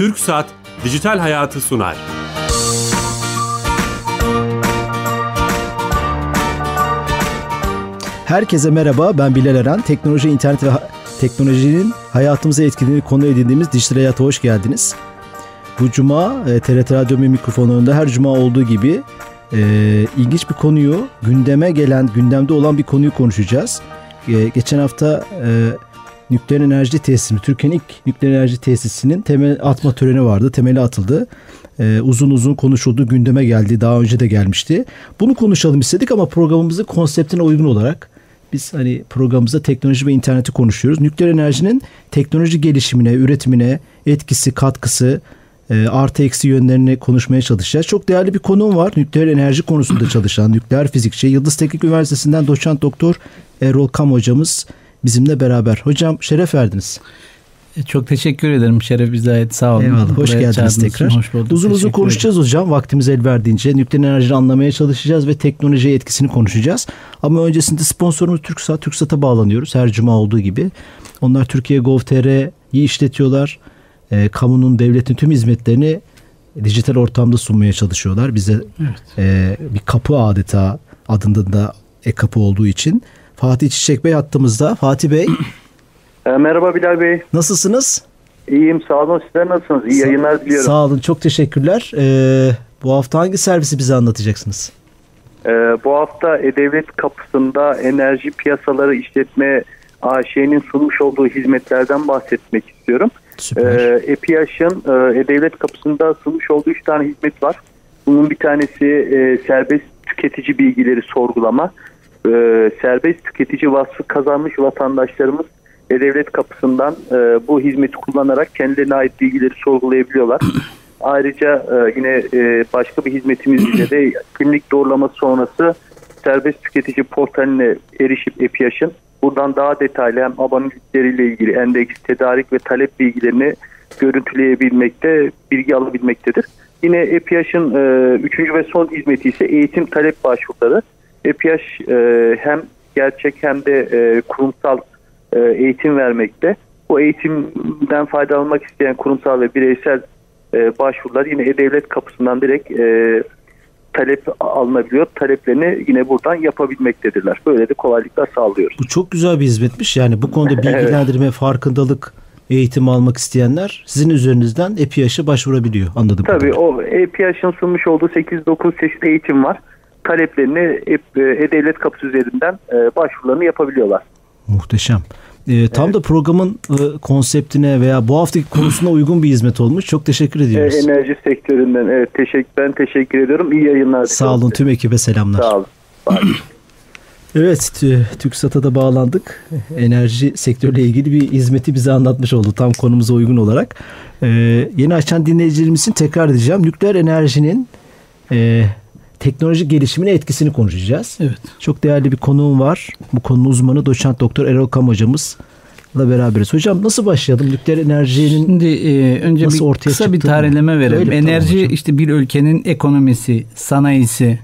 Türk Saat Dijital Hayatı sunar. Herkese merhaba, ben Bilal Eren. Teknoloji, internet ve teknolojinin hayatımıza etkilediğini konu edindiğimiz Dijital Hayat'a hoş geldiniz. Bu cuma e, TRT Radyo mikrofonunda her cuma olduğu gibi e, ilginç bir konuyu, gündeme gelen, gündemde olan bir konuyu konuşacağız. E, geçen hafta e, nükleer enerji tesisini, Türkiye'nin ilk nükleer enerji tesisinin temel atma töreni vardı, temeli atıldı. Ee, uzun uzun konuşuldu, gündeme geldi, daha önce de gelmişti. Bunu konuşalım istedik ama programımızın konseptine uygun olarak biz hani programımızda teknoloji ve interneti konuşuyoruz. Nükleer enerjinin teknoloji gelişimine, üretimine, etkisi, katkısı, e, artı eksi yönlerini konuşmaya çalışacağız. Çok değerli bir konuğum var. Nükleer enerji konusunda çalışan nükleer fizikçi Yıldız Teknik Üniversitesi'nden doçent doktor Erol Kam hocamız bizimle beraber. Hocam şeref verdiniz. E, çok teşekkür ederim Şeref bize ait sağ olun. Eyvallah. Hoş Buraya geldiniz tekrar. Hoş bulduk. Uzun uzun konuşacağız ederim. hocam. Vaktimiz el verdiğince nükleer enerjiyi anlamaya çalışacağız ve teknolojiye etkisini konuşacağız. Ama öncesinde sponsorumuz TürkSat. TürkSat'a bağlanıyoruz her cuma olduğu gibi. Onlar Türkiye Gov.tr'yi işletiyorlar. E, kamunun, devletin tüm hizmetlerini dijital ortamda sunmaya çalışıyorlar. Bize evet. e, bir kapı adeta adında da e-kapı olduğu için. Fatih Çiçek Bey hattımızda. Fatih Bey. E, merhaba Bilal Bey. Nasılsınız? İyiyim sağ olun. Sizler nasılsınız? İyi Sa- yayınlar diliyorum. Sağ olun. Çok teşekkürler. Ee, bu hafta hangi servisi bize anlatacaksınız? Ee, bu hafta E-Devlet kapısında enerji piyasaları işletme AŞ'nin sunmuş olduğu hizmetlerden bahsetmek istiyorum. Süper. Ee, EPİAŞ'ın E-Devlet kapısında sunmuş olduğu üç tane hizmet var. Bunun bir tanesi e, serbest tüketici bilgileri sorgulama. E, serbest tüketici vasfı kazanmış vatandaşlarımız e-Devlet kapısından e, bu hizmeti kullanarak kendilerine ait bilgileri sorgulayabiliyorlar. Ayrıca e, yine e, başka bir hizmetimiz ile de kimlik doğrulaması sonrası serbest tüketici portaline erişip EPİAŞ'ın buradan daha detaylı hem abonelikleriyle ilgili endeks, tedarik ve talep bilgilerini görüntüleyebilmekte, bilgi alabilmektedir. Yine EPİAŞ'ın e, üçüncü ve son hizmeti ise eğitim talep başvuruları. EPİAŞ e, hem gerçek hem de e, kurumsal e, eğitim vermekte. Bu eğitimden faydalanmak isteyen kurumsal ve bireysel e, başvurular yine E-Devlet kapısından direkt e, talep alınabiliyor. Taleplerini yine buradan yapabilmektedirler. Böyle de kolaylıklar sağlıyoruz. Bu çok güzel bir hizmetmiş. Yani bu konuda bilgilendirme, evet. farkındalık eğitim almak isteyenler sizin üzerinizden EPİAŞ'a başvurabiliyor anladım. Tabii o EPİAŞ'ın sunmuş olduğu 8-9 çeşit eğitim var. Taleplerini E-Devlet kapısı üzerinden başvurularını yapabiliyorlar. Muhteşem. E, tam evet. da programın e, konseptine veya bu haftaki konusuna uygun bir hizmet olmuş. Çok teşekkür ediyoruz. E, enerji sektöründen evet teşekkür ben teşekkür ediyorum. İyi yayınlar. Sağ olun tüm ekibe selamlar. Sağ olun. Evet, TÜKSAT'a da bağlandık. Enerji sektörüyle ilgili bir hizmeti bize anlatmış oldu tam konumuza uygun olarak. Ee, yeni açan dinleyicilerimizin tekrar edeceğim. Nükleer enerjinin e, teknoloji gelişimine etkisini konuşacağız. Evet. Çok değerli bir konuğum var. Bu konunun uzmanı doçent doktor Erol Kam hocamızla beraberiz. Hocam nasıl başlayalım? Nükleer enerjinin Şimdi e, önce nasıl bir ortaya kısa bir tarihleme verelim. Öyle, Enerji tamam işte bir ülkenin ekonomisi, sanayisi,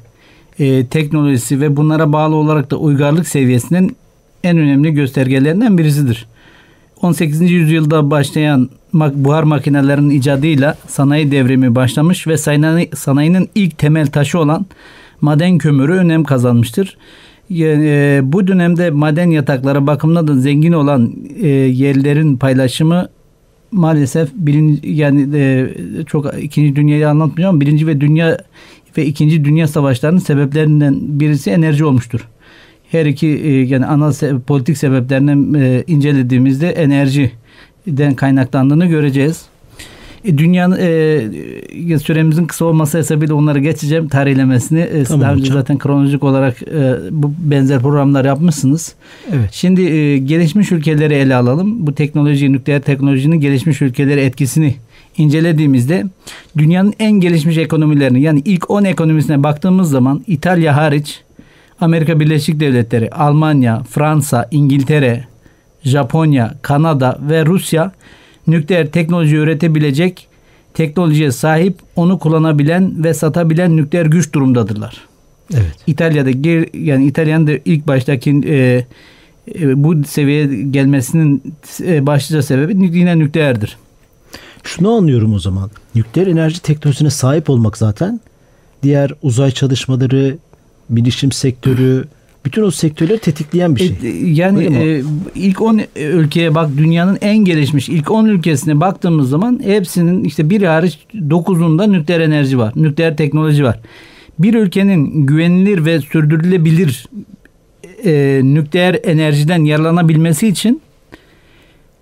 e, teknolojisi ve bunlara bağlı olarak da uygarlık seviyesinin en önemli göstergelerinden birisidir. 18. yüzyılda başlayan buhar makinelerinin icadıyla sanayi devrimi başlamış ve sanayi, sanayinin ilk temel taşı olan maden kömürü önem kazanmıştır. E, bu dönemde maden yatakları bakımında da zengin olan e, yerlerin paylaşımı maalesef birinci yani e, çok ikinci dünyayı anlatmayacağım. Birinci ve dünya ve ikinci dünya savaşlarının sebeplerinden birisi enerji olmuştur. Her iki e, yani ana se- politik sebeplerinden e, incelediğimizde enerjiden kaynaklandığını göreceğiz. E, dünyanın e, süremizin kısa olması hesabıyla onları geçeceğim tarihlemesini. E, tamam, daha önce zaten kronolojik olarak e, bu benzer programlar yapmışsınız. Evet. Şimdi e, gelişmiş ülkeleri ele alalım. Bu teknoloji, nükleer teknolojinin gelişmiş ülkeleri etkisini incelediğimizde dünyanın en gelişmiş ekonomilerini yani ilk 10 ekonomisine baktığımız zaman İtalya hariç Amerika Birleşik Devletleri, Almanya, Fransa, İngiltere, Japonya, Kanada ve Rusya nükleer teknoloji üretebilecek, teknolojiye sahip, onu kullanabilen ve satabilen nükleer güç durumdadırlar. Evet. İtalya'da yani İtalya'nın da ilk baştaki e, e, bu seviyeye gelmesinin e, başlıca sebebi yine nükleerdir. Şunu anlıyorum o zaman. Nükleer enerji teknolojisine sahip olmak zaten diğer uzay çalışmaları, bilişim sektörü, bütün o sektörleri tetikleyen bir şey. E, yani e, ilk 10 ülkeye bak dünyanın en gelişmiş ilk 10 ülkesine baktığımız zaman hepsinin işte bir hariç 9'unda nükleer enerji var. Nükleer teknoloji var. Bir ülkenin güvenilir ve sürdürülebilir e, nükleer enerjiden yararlanabilmesi için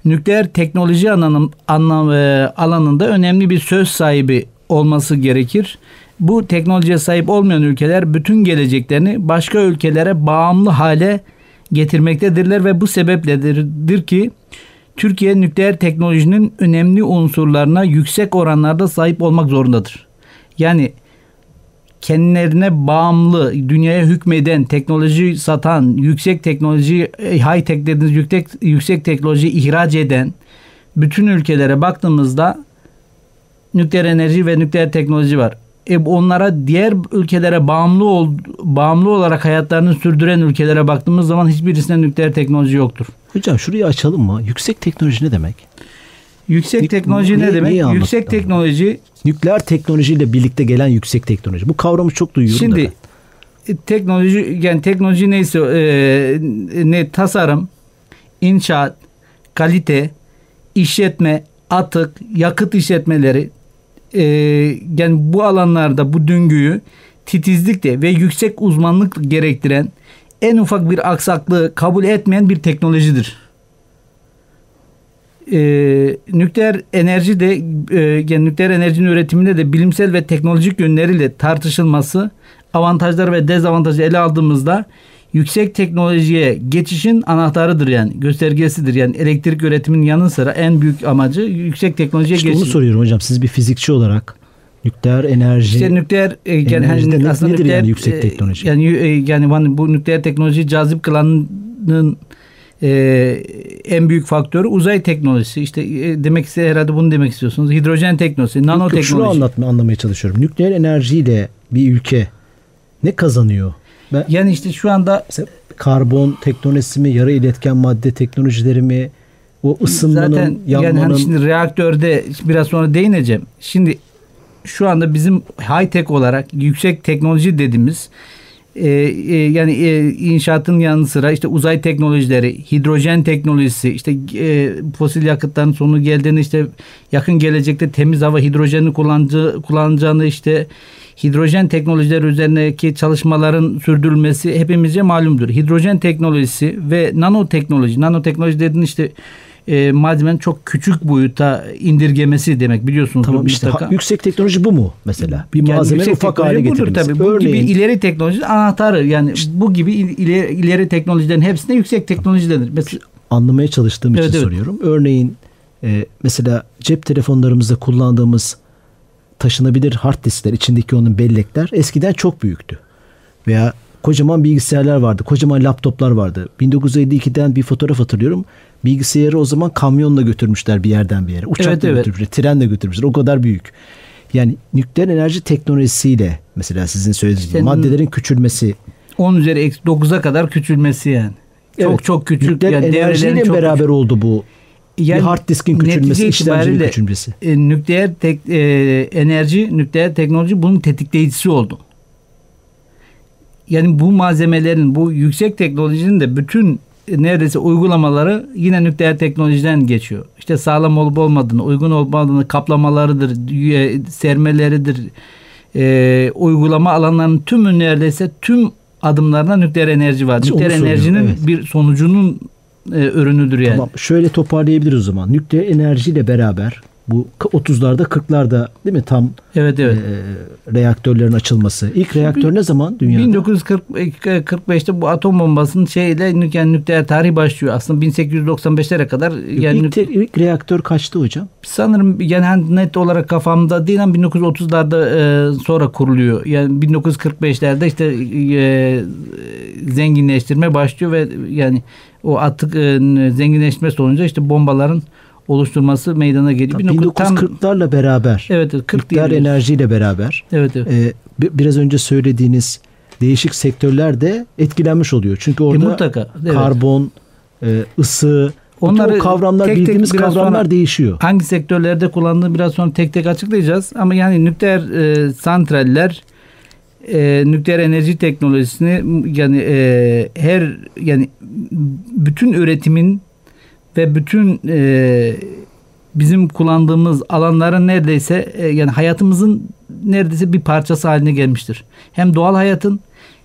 nükleer teknoloji anlam, anlam, e, alanında önemli bir söz sahibi olması gerekir. Bu teknolojiye sahip olmayan ülkeler bütün geleceklerini başka ülkelere bağımlı hale getirmektedirler ve bu sebepledir ki Türkiye nükleer teknolojinin önemli unsurlarına yüksek oranlarda sahip olmak zorundadır. Yani kendilerine bağımlı, dünyaya hükmeden, teknoloji satan, yüksek teknoloji, high tech dediğiniz yüksek, yüksek teknoloji ihraç eden bütün ülkelere baktığımızda nükleer enerji ve nükleer teknoloji var. E onlara diğer ülkelere bağımlı ol, bağımlı olarak hayatlarını sürdüren ülkelere baktığımız zaman hiçbirisinde nükleer teknoloji yoktur. Hocam şurayı açalım mı? Yüksek teknoloji ne demek? Yüksek teknoloji ne, ne demek? Yüksek teknoloji nükleer teknolojiyle birlikte gelen yüksek teknoloji. Bu kavramı çok duyuyorum. Şimdi da. teknoloji yani teknoloji neyse e, ne tasarım, inşaat, kalite, işletme, atık, yakıt işletmeleri e, yani bu alanlarda bu döngüyü titizlikle ve yüksek uzmanlık gerektiren en ufak bir aksaklığı kabul etmeyen bir teknolojidir. E, nükleer enerji de e, yani nükleer enerjinin üretiminde de bilimsel ve teknolojik yönleriyle tartışılması avantajlar ve dezavantajı ele aldığımızda yüksek teknolojiye geçişin anahtarıdır yani göstergesidir. Yani elektrik üretiminin yanı sıra en büyük amacı yüksek teknolojiye işte geçiş. onu soruyorum hocam siz bir fizikçi olarak nükleer enerji işte nükleer e, yani hani aslında nedir nükleer, yani yüksek teknoloji? Yani e, yani bu nükleer teknoloji cazip kılanın e, en büyük faktörü uzay teknolojisi. İşte e, demek ise herhalde bunu demek istiyorsunuz. Hidrojen teknolojisi, nanoteknoloji. Şunu anlatma, anlamaya çalışıyorum. Nükleer enerjiyle bir ülke ne kazanıyor? Ben, yani işte şu anda karbon teknolojisi mi, yarı iletken madde teknolojileri mi, o ısınmanın, Zaten yanmanın... yani hani şimdi reaktörde biraz sonra değineceğim. Şimdi şu anda bizim high tech olarak yüksek teknoloji dediğimiz e, e, yani e, inşaatın yanı sıra işte uzay teknolojileri, hidrojen teknolojisi, işte e, fosil yakıtların sonu geldiğini işte yakın gelecekte temiz hava hidrojeni kullanıcı, kullanacağını işte hidrojen teknolojileri üzerindeki çalışmaların sürdürülmesi hepimizce malumdur. Hidrojen teknolojisi ve nanoteknoloji, nanoteknoloji dediğin işte e, malzemenin çok küçük boyuta indirgemesi demek biliyorsunuz. Tamam işte ha, yüksek teknoloji bu mu mesela? Bir yani malzemenin ufak hale getirilmesi. Tabii. Bu Örneğin, gibi ileri teknoloji anahtarı yani işte, bu gibi ileri, ileri teknolojilerin hepsinde yüksek teknoloji denir. Mesela, anlamaya çalıştığım evet, için evet. soruyorum. Örneğin e, mesela cep telefonlarımızda kullandığımız taşınabilir hard diskler içindeki onun bellekler eskiden çok büyüktü. Veya kocaman bilgisayarlar vardı. Kocaman laptoplar vardı. 1952'den bir fotoğraf hatırlıyorum. Bilgisayarı o zaman kamyonla götürmüşler bir yerden bir yere. Uçakla evet, evet. götürmüşler, trenle götürmüşler. O kadar büyük. Yani nükleer enerji teknolojisiyle mesela sizin söylediğiniz gibi maddelerin küçülmesi. 10 üzeri eksi 9'a kadar küçülmesi yani. Evet. Çok çok küçük. Nükleer yani enerjiyle çok beraber küçük. oldu bu. Yani bir hard diskin küçülmesi, işlemcinin küçülmesi. E, nükleer tek, e, enerji, nükleer teknoloji bunun tetikleyicisi oldu. Yani bu malzemelerin, bu yüksek teknolojinin de bütün neredeyse uygulamaları yine nükleer teknolojiden geçiyor. İşte sağlam olup olmadığını, uygun olup olmadığını kaplamalarıdır, sermeleridir, e, uygulama alanlarının tümü neredeyse tüm adımlarına nükleer enerji var. Nükleer enerjinin evet. bir sonucunun e, ürünüdür yani. Tamam şöyle toparlayabiliriz o zaman. Nükleer enerjiyle beraber bu 30'larda 40'larda değil mi tam evet, evet. E, reaktörlerin açılması. İlk reaktör ne zaman dünyada? 1945'te bu atom bombasının şeyle yani nükleer tarihi başlıyor. Aslında 1895'lere kadar yani ilk, te, ilk reaktör kaçtı hocam? Sanırım yani net olarak kafamda değil ama 1930'larda e, sonra kuruluyor. Yani 1945'lerde işte e, zenginleştirme başlıyor ve yani o atık e, zenginleşme sonucu işte bombaların oluşturması meydana geliyor. 1940'larla beraber. Evet, 40 nükleer enerjiyle beraber. Evet, evet. E, biraz önce söylediğiniz değişik sektörler de etkilenmiş oluyor. Çünkü orada e, mutlaka, evet. karbon, e, ısı, Onları kavramlar tek bildiğimiz tek kavramlar değişiyor. Hangi sektörlerde kullandığını biraz sonra tek tek açıklayacağız. Ama yani nükleer e, santraller e, nükleer enerji teknolojisini yani e, her yani bütün üretimin ve bütün e, bizim kullandığımız alanların neredeyse e, yani hayatımızın neredeyse bir parçası haline gelmiştir. Hem doğal hayatın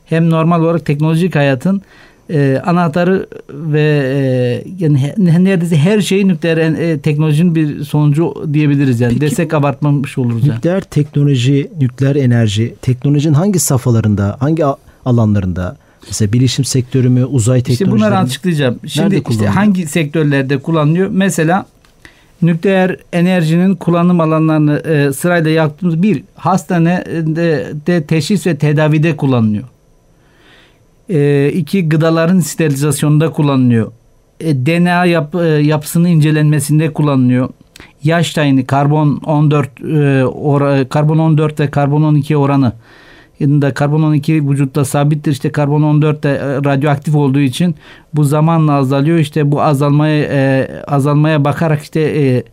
hem normal olarak teknolojik hayatın e, anahtarı ve e, yani neredeyse her şey nükleer e, teknolojinin bir sonucu diyebiliriz yani. Peki, Desek abartmamış oluruz yani. Nükleer teknoloji, nükleer enerji teknolojinin hangi safhalarında, hangi alanlarında Mesela bilişim sektörü mü, uzay teknolojileri İşte bunları açıklayacağım. Şimdi işte hangi sektörlerde kullanılıyor? Mesela nükleer enerjinin kullanım alanlarını e, sırayla yaptığımız bir hastanede de teşhis ve tedavide kullanılıyor. E, iki gıdaların sterilizasyonunda kullanılıyor. E, DNA yap, e, yapısının incelenmesinde kullanılıyor. Yaş tayini karbon 14 e, or, karbon 14 ve karbon 12 oranı da karbon 12 vücutta sabittir. İşte karbon 14 de e, radyoaktif olduğu için bu zamanla azalıyor. İşte bu azalmaya e, azalmaya bakarak işte e,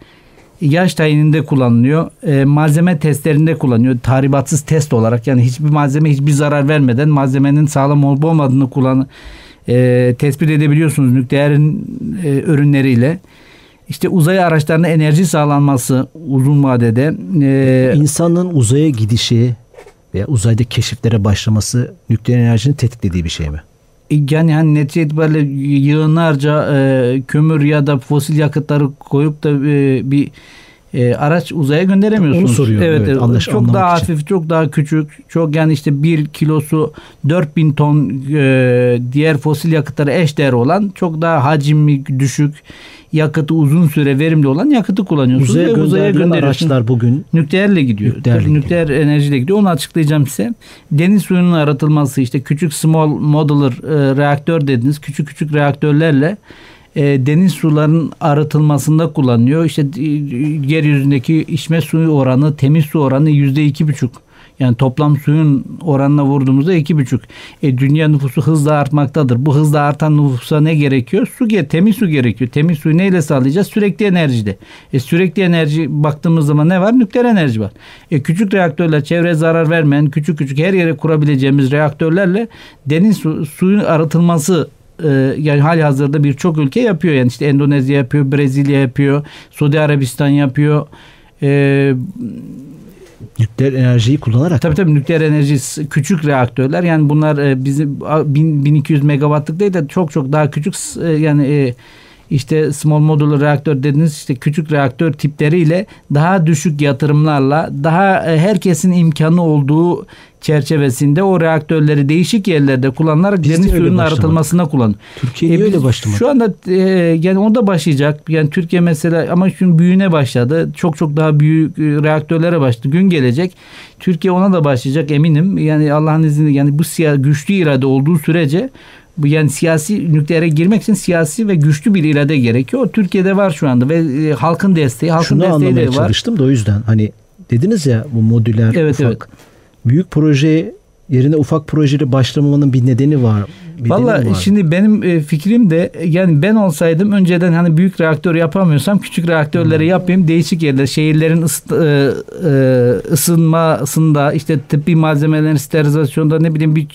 yaş tayininde kullanılıyor. E, malzeme testlerinde kullanılıyor. Tahribatsız test olarak yani hiçbir malzeme hiçbir zarar vermeden malzemenin sağlam olup olmadığını kullan e, tespit edebiliyorsunuz nükleerin e, ürünleriyle. İşte uzay araçlarına enerji sağlanması uzun vadede. E, İnsanın uzaya gidişi veya uzayda keşiflere başlaması nükleer enerjinin tetiklediği bir şey mi? Yani hani netice itibariyle yığınlarca e, kömür ya da fosil yakıtları koyup da e, bir e, araç uzaya gönderemiyorsunuz. Onu soruyorum. Evet, evet anlaş, çok daha için. hafif, çok daha küçük, çok yani işte bir kilosu 4000 ton e, diğer fosil yakıtlara eş değer olan çok daha hacimli düşük yakıtı uzun süre verimli olan yakıtı kullanıyorsunuz. Uzaya, ve uzaya gönderiyorsunuz. araçlar bugün nükleerle gidiyor. Nükleerle nükleer gidiyor. enerjiyle gidiyor. Onu açıklayacağım size. Deniz suyunun aratılması işte küçük small modular e, reaktör dediniz. Küçük küçük reaktörlerle e, deniz sularının arıtılmasında kullanıyor. İşte e, yeryüzündeki içme suyu oranı, temiz su oranı yüzde iki buçuk. Yani toplam suyun oranına vurduğumuzda iki buçuk. E, dünya nüfusu hızla artmaktadır. Bu hızla artan nüfusa ne gerekiyor? Su, temiz su gerekiyor. Temiz suyu neyle sağlayacağız? Sürekli enerjide. E, sürekli enerji baktığımız zaman ne var? Nükleer enerji var. E, küçük reaktörler çevreye zarar vermeyen küçük küçük her yere kurabileceğimiz reaktörlerle deniz su, suyun arıtılması e, yani hali hazırda birçok ülke yapıyor. Yani işte Endonezya yapıyor, Brezilya yapıyor, Suudi Arabistan yapıyor. E, nükleer enerjiyi kullanarak. Tabii tabii nükleer enerji küçük reaktörler. Yani bunlar e, bizim 1200 megawattlık değil de çok çok daha küçük e, yani e, işte small modular reaktör dediğiniz işte küçük reaktör tipleriyle daha düşük yatırımlarla daha herkesin imkanı olduğu çerçevesinde o reaktörleri değişik yerlerde kullanılarak Biz deniz suyunun arıtılmasına kullan. Türkiye e, öyle başlamadı? Şu anda e, yani onda başlayacak. Yani Türkiye mesela ama şimdi büyüğüne başladı. Çok çok daha büyük e, reaktörlere başladı. Gün gelecek. Türkiye ona da başlayacak eminim. Yani Allah'ın izniyle yani bu siyah, güçlü irade olduğu sürece yani siyasi nükleere girmek için siyasi ve güçlü bir irade gerekiyor. Türkiye'de var şu anda ve e, halkın desteği, halkın Şunu desteği de var. çalıştım da o yüzden hani dediniz ya bu modüler evet, ufak evet büyük proje yerine ufak projeli başlamamanın bir nedeni var. Valla şimdi benim e, fikrim de yani ben olsaydım önceden hani büyük reaktör yapamıyorsam küçük reaktörleri hmm. yapayım. Değişik yerler şehirlerin ısı, e, e, ısınmasında işte tıbbi malzemelerin sterilizasyonda ne bileyim bir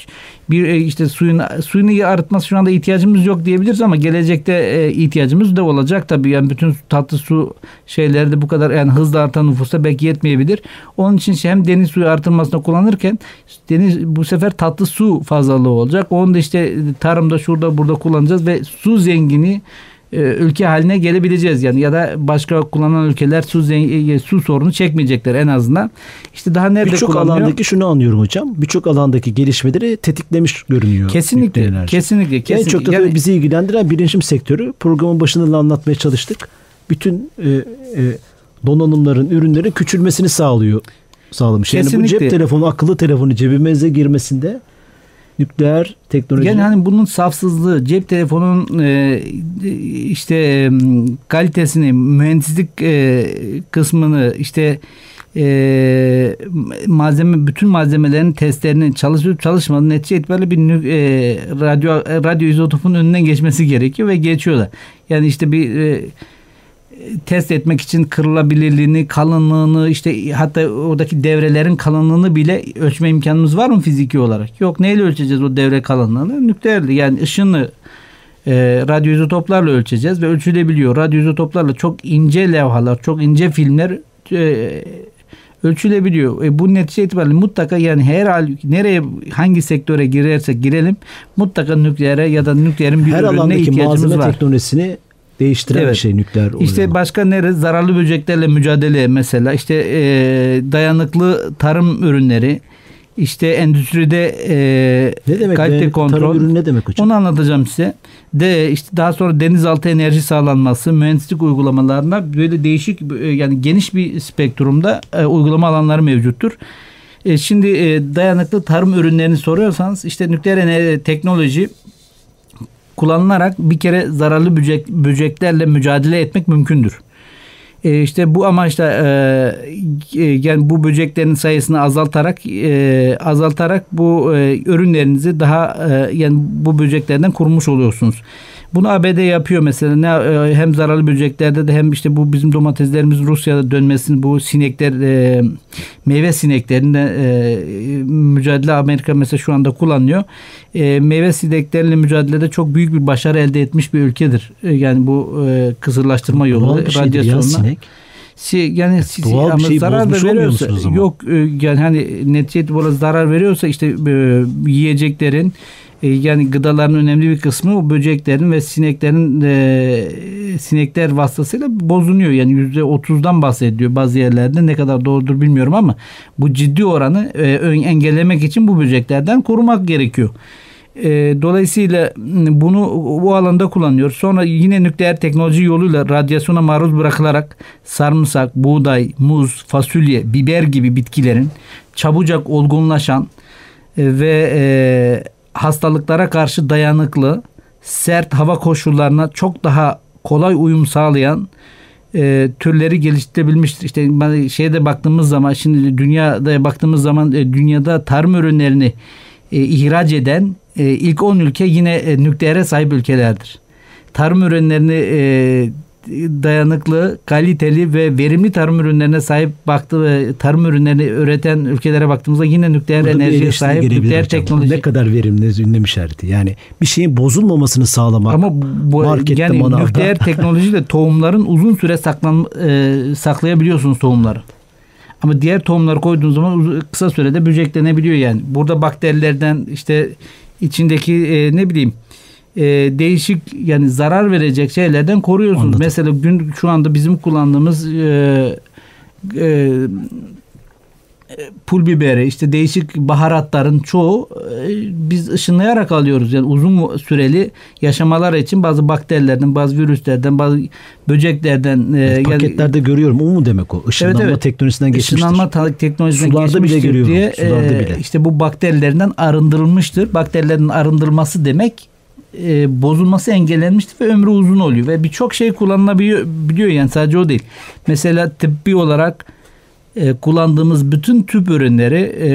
bir işte suyun suyunu arıtması şu anda ihtiyacımız yok diyebiliriz ama gelecekte e, ihtiyacımız da olacak tabii. Yani bütün tatlı su şeyleri de bu kadar yani hızla artan nüfusta belki yetmeyebilir. Onun için şey hem deniz suyu artırmasında kullanırken deniz bu sefer tatlı su fazlalığı olacak. Onu da işte tarımda şurada burada kullanacağız ve su zengini e, ülke haline gelebileceğiz yani ya da başka kullanan ülkeler su zengi, e, su sorunu çekmeyecekler en azından. İşte daha nerede Birçok alandaki şunu anlıyorum hocam. Birçok alandaki gelişmeleri tetiklemiş görünüyor. Kesinlikle. Kesinlikle. kesinlikle. En çok da yani, bizi ilgilendiren bilişim sektörü. Programın başında da anlatmaya çalıştık. Bütün e, e, donanımların, ürünlerin küçülmesini sağlıyor sağlamış. Yani Kesinlikle. bu cep telefonu, akıllı telefonu cebimize girmesinde nükleer teknoloji. Yani hani bunun safsızlığı, cep telefonunun e, işte kalitesini, mühendislik e, kısmını işte e, malzeme bütün malzemelerin testlerinin çalışıp çalışmadığını netice itibariyle bir e, radyo radyo izotopun önünden geçmesi gerekiyor ve geçiyorlar. Yani işte bir e, test etmek için kırılabilirliğini, kalınlığını işte hatta oradaki devrelerin kalınlığını bile ölçme imkanımız var mı fiziki olarak? Yok. Neyle ölçeceğiz o devre kalınlığını? Nükleerli yani ışınlı e, radyo izotoplarla ölçeceğiz ve ölçülebiliyor. Radyo izotoplarla çok ince levhalar, çok ince filmler e, ölçülebiliyor. E, bu netice itibariyle mutlaka yani her hal nereye hangi sektöre girersek girelim mutlaka nükleere ya da nükleerin bir her ürününe ihtiyacımız malzeme var. teknolojisini değiştiren evet. bir şey nükleer oluyor. İşte başka nere zararlı böceklerle mücadele mesela işte e, dayanıklı tarım ürünleri işte endüstride e, ne demek kalite be? kontrol. Tarım ürünü ne demek hocam? Onu anlatacağım size. De işte daha sonra denizaltı enerji sağlanması, mühendislik uygulamalarına böyle değişik e, yani geniş bir spektrumda e, uygulama alanları mevcuttur. E, şimdi e, dayanıklı tarım ürünlerini soruyorsanız işte nükleer enerji teknoloji kullanılarak bir kere zararlı böcek, böceklerle mücadele etmek mümkündür. E, işte bu amaçla e, e, yani bu böceklerin sayısını azaltarak e, azaltarak bu e, ürünlerinizi daha e, yani bu böceklerden kurmuş oluyorsunuz. Bunu ABD yapıyor mesela. Ne, e, hem zararlı böceklerde de hem işte bu bizim domateslerimiz Rusya'da dönmesini bu sinekler e, meyve sineklerinde e, mücadele Amerika mesela şu anda kullanıyor. E, meyve sinekleriyle mücadelede çok büyük bir başarı elde etmiş bir ülkedir. E, yani bu e, kısırlaştırma yolu radyasyonla. sinek yani doğal bir şey zarar da veriyorsa yok yani hani neticede böyle zarar veriyorsa işte e, yiyeceklerin yani gıdaların önemli bir kısmı o böceklerin ve sineklerin e, sinekler vasıtasıyla bozuluyor. Yani yüzde otuzdan bahsediyor bazı yerlerde ne kadar doğrudur bilmiyorum ama bu ciddi oranı e, engellemek için bu böceklerden korumak gerekiyor. E, dolayısıyla bunu bu alanda kullanıyor. Sonra yine nükleer teknoloji yoluyla radyasyona maruz bırakılarak sarımsak, buğday, muz, fasulye, biber gibi bitkilerin çabucak olgunlaşan e, ve e, hastalıklara karşı dayanıklı, sert hava koşullarına çok daha kolay uyum sağlayan e, türleri geliştirebilmiştir. İşte şeyde baktığımız zaman şimdi dünyada baktığımız zaman e, dünyada tarım ürünlerini e, ihraç eden e, ilk 10 ülke yine e, nükleere sahip ülkelerdir. Tarım ürünlerini e, dayanıklı, kaliteli ve verimli tarım ürünlerine sahip baktı ve tarım ürünlerini üreten ülkelere baktığımızda yine nükleer Burada enerjiye sahip nükleer teknoloji. Ne kadar verimli ünlem işareti. Yani bir şeyin bozulmamasını sağlamak. Ama bu markette, yani manavda. nükleer teknolojiyle tohumların uzun süre saklan e, saklayabiliyorsunuz tohumları. Ama diğer tohumları koyduğunuz zaman kısa sürede böceklenebiliyor yani. Burada bakterilerden işte içindeki e, ne bileyim e, değişik yani zarar verecek şeylerden koruyorsunuz. Anladım. Mesela gün şu anda bizim kullandığımız e, e, pul biberi işte değişik baharatların çoğu e, biz ışınlayarak alıyoruz. Yani uzun süreli yaşamalar için bazı bakterilerden, bazı virüslerden, bazı böceklerden e, paketlerde yani, görüyorum. O mu demek o? Işınlanma evet, evet. teknolojisinden geçmiştir. Işınlanma teknolojisinden Sularda geçmiştir bile görüyorum. diye Sularda e, bile. işte bu bakterilerden arındırılmıştır. Bakterilerin arındırılması demek e, bozulması engellenmiştir ve ömrü uzun oluyor ve birçok şey kullanılabiliyor biliyor yani sadece o değil. Mesela tıbbi olarak e, kullandığımız bütün tüp ürünleri e,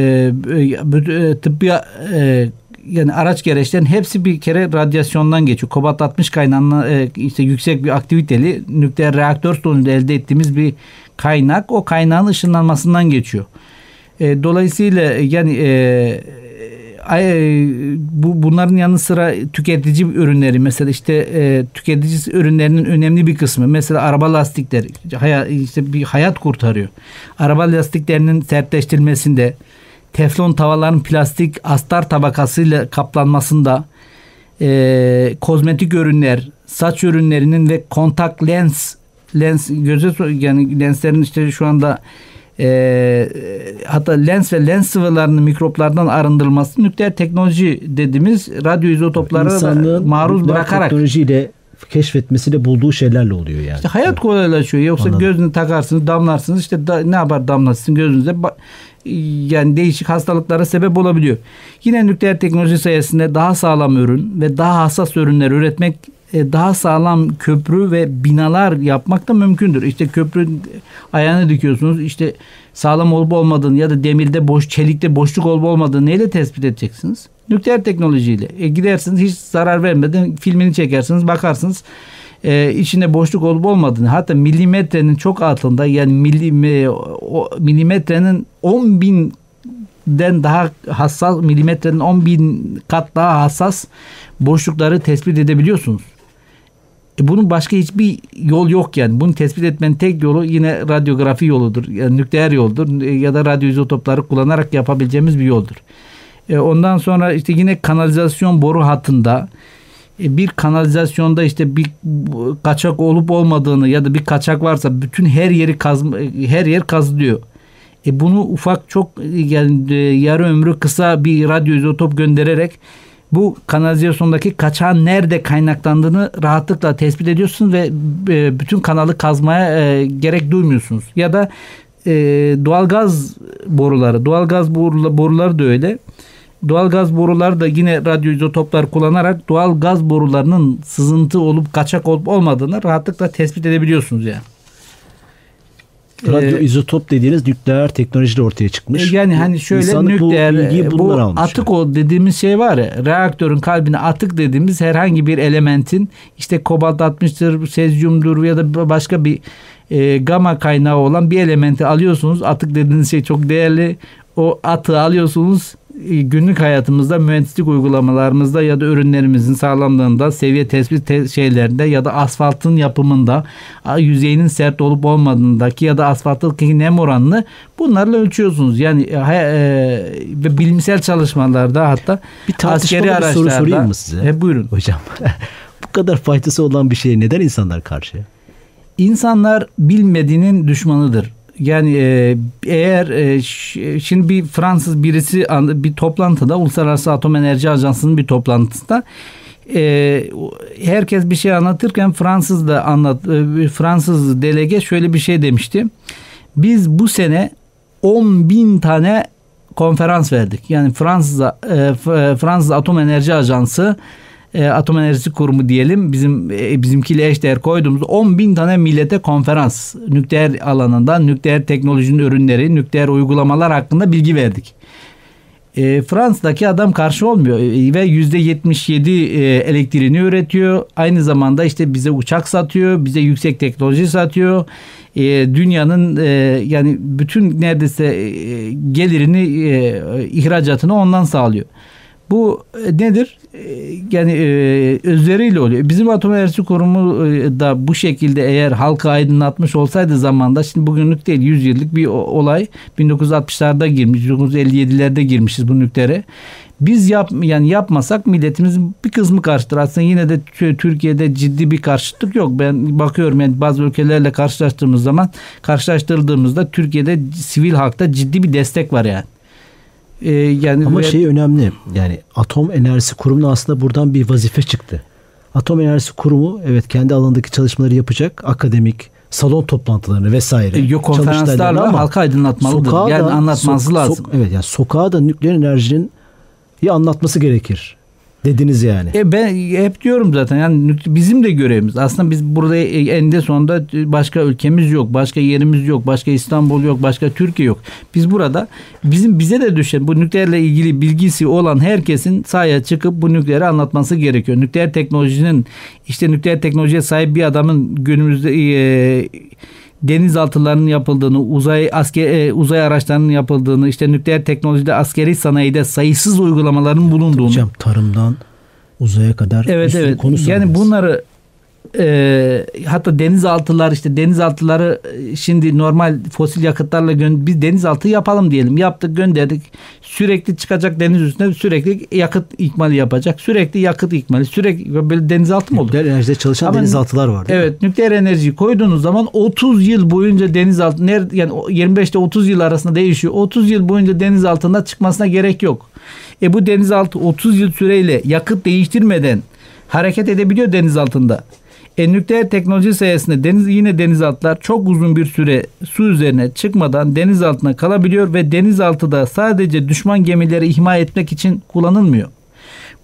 e, tıbbi e, yani araç gereçlerin hepsi bir kere radyasyondan geçiyor. Kobalt 60 kaynağına e, işte yüksek bir aktiviteli nükleer reaktör sonucunda elde ettiğimiz bir kaynak o kaynağın ışınlanmasından geçiyor. E, dolayısıyla yani e, bu bunların yanı sıra tüketici ürünleri mesela işte e, tüketici ürünlerinin önemli bir kısmı mesela araba lastikleri hayat, işte bir hayat kurtarıyor. Araba lastiklerinin sertleştirilmesinde teflon tavalların plastik astar tabakasıyla kaplanmasında e, kozmetik ürünler, saç ürünlerinin ve kontak lens lens göze yani lenslerin işte şu anda e, hatta lens ve lens sıvılarının mikroplardan arındırılması nükleer teknoloji dediğimiz radyo izotoplara maruz bırakarak teknolojiyle keşfetmesiyle bulduğu şeylerle oluyor yani. İşte hayat kolaylaşıyor. Yoksa Anladım. gözünü takarsınız, damlarsınız. işte da, ne yapar damlatsın gözünüze? Yani değişik hastalıklara sebep olabiliyor. Yine nükleer teknoloji sayesinde daha sağlam ürün ve daha hassas ürünler üretmek daha sağlam köprü ve binalar yapmak da mümkündür. İşte köprü ayağını dikiyorsunuz. İşte sağlam olup olmadığını ya da demirde boş, çelikte boşluk olup olmadığını neyle tespit edeceksiniz? Nükleer teknolojiyle. E, gidersiniz hiç zarar vermeden filmini çekersiniz, bakarsınız e, içinde boşluk olup olmadığını hatta milimetrenin çok altında yani milli, o, milimetrenin 10 bin den daha hassas milimetrenin 10 bin kat daha hassas boşlukları tespit edebiliyorsunuz. E bunun başka hiçbir yol yok yani. Bunu tespit etmenin tek yolu yine radyografi yoludur. Yani nükleer yoldur e, ya da radyo izotopları kullanarak yapabileceğimiz bir yoldur. E ondan sonra işte yine kanalizasyon boru hattında e bir kanalizasyonda işte bir kaçak olup olmadığını ya da bir kaçak varsa bütün her yeri kaz her yer kazılıyor. E bunu ufak çok yani e, yarı ömrü kısa bir radyo izotop göndererek bu kanalizasyondaki kaçağın nerede kaynaklandığını rahatlıkla tespit ediyorsunuz ve e, bütün kanalı kazmaya e, gerek duymuyorsunuz. Ya da e, doğalgaz boruları, doğalgaz boruları da öyle. Doğalgaz boruları da yine radyo izotoplar kullanarak doğal gaz borularının sızıntı olup kaçak olup olmadığını rahatlıkla tespit edebiliyorsunuz yani. Radyo ee, izotop dediğiniz nükleer teknolojiyle ortaya çıkmış. Yani hani şöyle İnsanlık nükleer bu, bu atık o dediğimiz şey var ya reaktörün kalbine atık dediğimiz herhangi bir elementin işte kobalt 60'tır, sezyumdur ya da başka bir e, gama kaynağı olan bir elementi alıyorsunuz. Atık dediğiniz şey çok değerli. O atığı alıyorsunuz e, günlük hayatımızda mühendislik uygulamalarımızda ya da ürünlerimizin sağlamlığında seviye tespit te- şeylerinde ya da asfaltın yapımında yüzeyinin sert olup olmadığındaki ya da asfalttaki nem oranını bunlarla ölçüyorsunuz. Yani e, e, bilimsel çalışmalarda hatta bir askeri araçlarda. soru sorayım mı size? E, buyurun. Hocam bu kadar faydası olan bir şeye neden insanlar karşı? İnsanlar bilmediğinin düşmanıdır. Yani e, eğer e, şimdi bir Fransız birisi bir toplantıda Uluslararası Atom Enerji Ajansı'nın bir toplantısında e, herkes bir şey anlatırken Fransız da anlat Fransız delege şöyle bir şey demişti. Biz bu sene 10 bin tane konferans verdik. Yani Fransız Fransız Atom Enerji Ajansı e, Atom Enerjisi Kurumu diyelim bizim e, bizimkiyle eşdeğer koyduğumuz 10 bin tane millete konferans nükleer alanında nükleer teknolojinin ürünleri, nükleer uygulamalar hakkında bilgi verdik. E, Fransa'daki adam karşı olmuyor e, ve yüzde 77 e, elektriğini üretiyor. Aynı zamanda işte bize uçak satıyor, bize yüksek teknoloji satıyor. E, dünyanın e, yani bütün neredeyse e, gelirini, e, ihracatını ondan sağlıyor. Bu e, nedir? E, yani e, özveriyle oluyor. Bizim Atom Enerjisi Kurumu da bu şekilde eğer halka aydınlatmış olsaydı zamanda şimdi bugünlük değil 100 yıllık bir olay 1960'larda girmiş 1957'lerde girmişiz bu nükleere. Biz yap yani yapmasak milletimizin bir kısmı karşıtır. Aslında yine de Türkiye'de ciddi bir karşıtlık yok. Ben bakıyorum yani bazı ülkelerle karşılaştığımız zaman karşılaştırdığımızda Türkiye'de sivil halkta ciddi bir destek var yani. Ee, yani Ama ve... şey önemli. Yani Atom Enerjisi Kurumu'nun aslında buradan bir vazife çıktı. Atom Enerjisi Kurumu evet kendi alanındaki çalışmaları yapacak. Akademik, salon toplantılarını vesaire. E, yok konferanslarla ama halka aydınlatmalıdır. Yani anlatması so, lazım. So, evet yani sokağa da nükleer enerjinin iyi anlatması gerekir dediniz yani. E ben hep diyorum zaten yani bizim de görevimiz. Aslında biz burada eninde sonunda başka ülkemiz yok, başka yerimiz yok, başka İstanbul yok, başka Türkiye yok. Biz burada bizim bize de düşen bu nükleerle ilgili bilgisi olan herkesin sahaya çıkıp bu nükleeri anlatması gerekiyor. Nükleer teknolojinin işte nükleer teknolojiye sahip bir adamın günümüzde e, denizaltılarının yapıldığını, uzay asker e, uzay araçlarının yapıldığını, işte nükleer teknolojide, askeri sanayide sayısız uygulamaların bulunduğunu. Hocam tarımdan uzaya kadar evet, evet. konu Yani bunları e, hatta denizaltılar işte denizaltıları e, şimdi normal fosil yakıtlarla gö- biz denizaltı yapalım diyelim. Yaptık gönderdik. Sürekli çıkacak deniz üstüne sürekli yakıt ikmali yapacak. Sürekli yakıt ikmali. Sürekli böyle denizaltı mı olur? Nükleer enerjide çalışan Ama, denizaltılar var. Evet mi? nükleer enerjiyi koyduğunuz zaman 30 yıl boyunca denizaltı yani 25 ile 30 yıl arasında değişiyor. 30 yıl boyunca denizaltında çıkmasına gerek yok. E bu denizaltı 30 yıl süreyle yakıt değiştirmeden hareket edebiliyor deniz altında. E, nükleer teknoloji sayesinde deniz yine denizaltılar çok uzun bir süre su üzerine çıkmadan deniz altına kalabiliyor ve denizaltı da sadece düşman gemileri ihmal etmek için kullanılmıyor.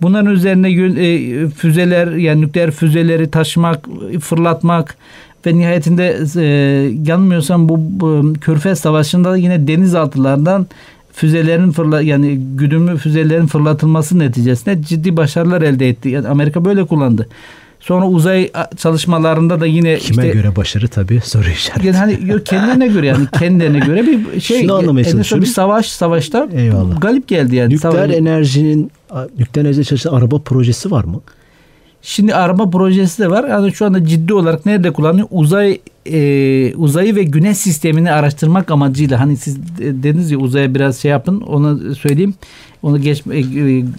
Bunların üzerine e, füzeler yani nükleer füzeleri taşımak, fırlatmak ve nihayetinde e, yanılmıyorsam bu, bu Körfez Savaşı'nda da yine denizaltılardan füzelerin fırla yani güdümlü füzelerin fırlatılması neticesinde ciddi başarılar elde etti. Yani Amerika böyle kullandı. Sonra uzay çalışmalarında da yine kime işte, göre başarı tabii soru işareti. Yani hani kendilerine göre yani kendilerine göre bir şey. Şunu anlamaya çalışıyorum. Bir savaş savaşta Eyvallah. galip geldi yani. Nükleer Savaş... enerjinin nükleer enerji çalışan araba projesi var mı? Şimdi araba projesi de var. Yani şu anda ciddi olarak nerede kullanıyor? Uzay e, uzayı ve güneş sistemini araştırmak amacıyla hani siz dediniz ya uzaya biraz şey yapın onu söyleyeyim. Onu geç e,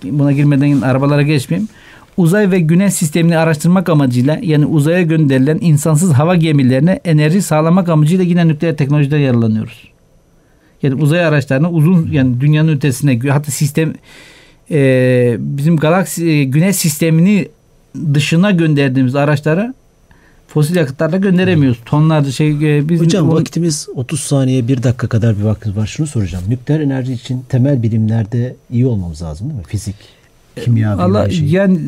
buna girmeden arabalara geçmeyeyim. Uzay ve güneş sistemini araştırmak amacıyla yani uzaya gönderilen insansız hava gemilerine enerji sağlamak amacıyla yine nükleer teknolojide yararlanıyoruz. Yani uzay araçlarına uzun yani dünyanın ötesine hatta sistem e, bizim galaksi e, güneş sistemini dışına gönderdiğimiz araçları fosil yakıtlarla gönderemiyoruz. Tonlarca şey e, biz Hocam o... vaktimiz 30 saniye 1 dakika kadar bir vaktimiz var. Şunu soracağım. Nükleer enerji için temel bilimlerde iyi olmamız lazım değil mi? Fizik, kimya, Allah yani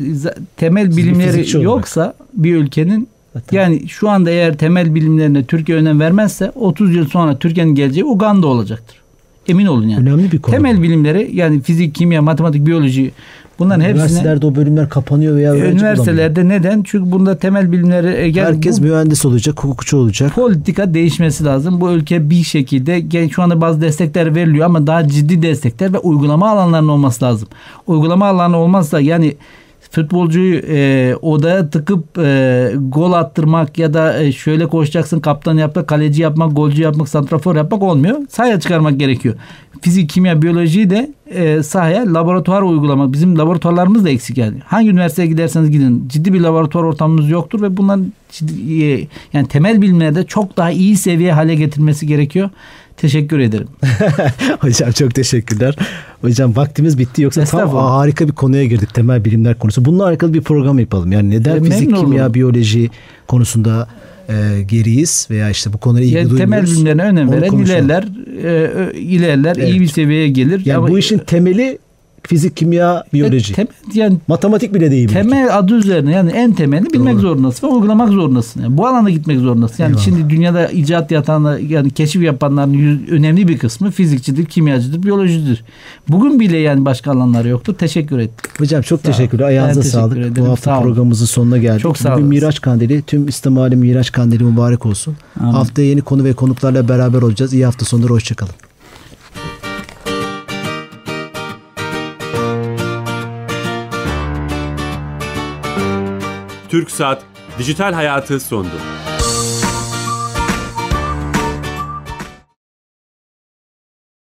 temel bilimleri yoksa bir ülkenin Zaten. yani şu anda eğer temel bilimlerine Türkiye önem vermezse 30 yıl sonra Türkiye'nin geleceği Uganda olacaktır. Emin olun yani. Önemli bir konu. Temel bilimleri yani fizik, kimya, matematik, biyoloji Bunların hepsine üniversitelerde o bölümler kapanıyor veya üniversitelerde bulamıyor. neden? Çünkü bunda temel bilimleri e, yani herkes bu, mühendis olacak, hukukçu olacak. Politika değişmesi lazım. Bu ülke bir şekilde şu anda bazı destekler veriliyor ama daha ciddi destekler ve uygulama alanlarının olması lazım. Uygulama alanı olmazsa yani futbolcuyu e, odaya tıkıp e, gol attırmak ya da e, şöyle koşacaksın kaptan yapmak, kaleci yapmak, golcü yapmak, santrafor yapmak olmuyor. Sahaya çıkarmak gerekiyor. Fizik, kimya, biyolojiyi de e, sahaya laboratuvar uygulamak. Bizim laboratuvarlarımız da eksik yani. Hangi üniversiteye giderseniz gidin ciddi bir laboratuvar ortamımız yoktur ve bundan ciddi, e, yani temel bilimlerde çok daha iyi seviye hale getirmesi gerekiyor. Teşekkür ederim. Hocam çok teşekkürler. Hocam vaktimiz bitti yoksa tam harika bir konuya girdik temel bilimler konusu. Bununla alakalı bir program yapalım. Yani neden e, fizik, kimya, olur. biyoloji konusunda e, geriyiz veya işte bu konulara ilgi yani duymuyoruz. Temel bilimlerine önem veren ilerler, e, ilerler, evet. iyi bir seviyeye gelir. Yani Ama, bu işin temeli fizik, kimya, biyoloji. Temel, yani Matematik bile değil. Temel belki. adı üzerine yani en temelini bilmek Doğru. zorundasın ve uygulamak zorundasın. Yani bu alanda gitmek zorundasın. Yani Eyvallah. şimdi dünyada icat yatanlar yani keşif yapanların yüz, önemli bir kısmı fizikçidir, kimyacıdır, biyolojidir. Bugün bile yani başka alanlar yoktur. Teşekkür ettim. Hocam çok sağ teşekkürler. Ayağınıza teşekkür sağlık. Ederim. Bu hafta sağ programımızın sonuna geldik. Çok sağ Bugün Miraç Kandili, tüm İslam alemi Miraç Kandili mübarek olsun. Amin. Haftaya yeni konu ve konuklarla beraber olacağız. İyi hafta sonları. Hoşçakalın. Türk Saat Dijital Hayatı sondu.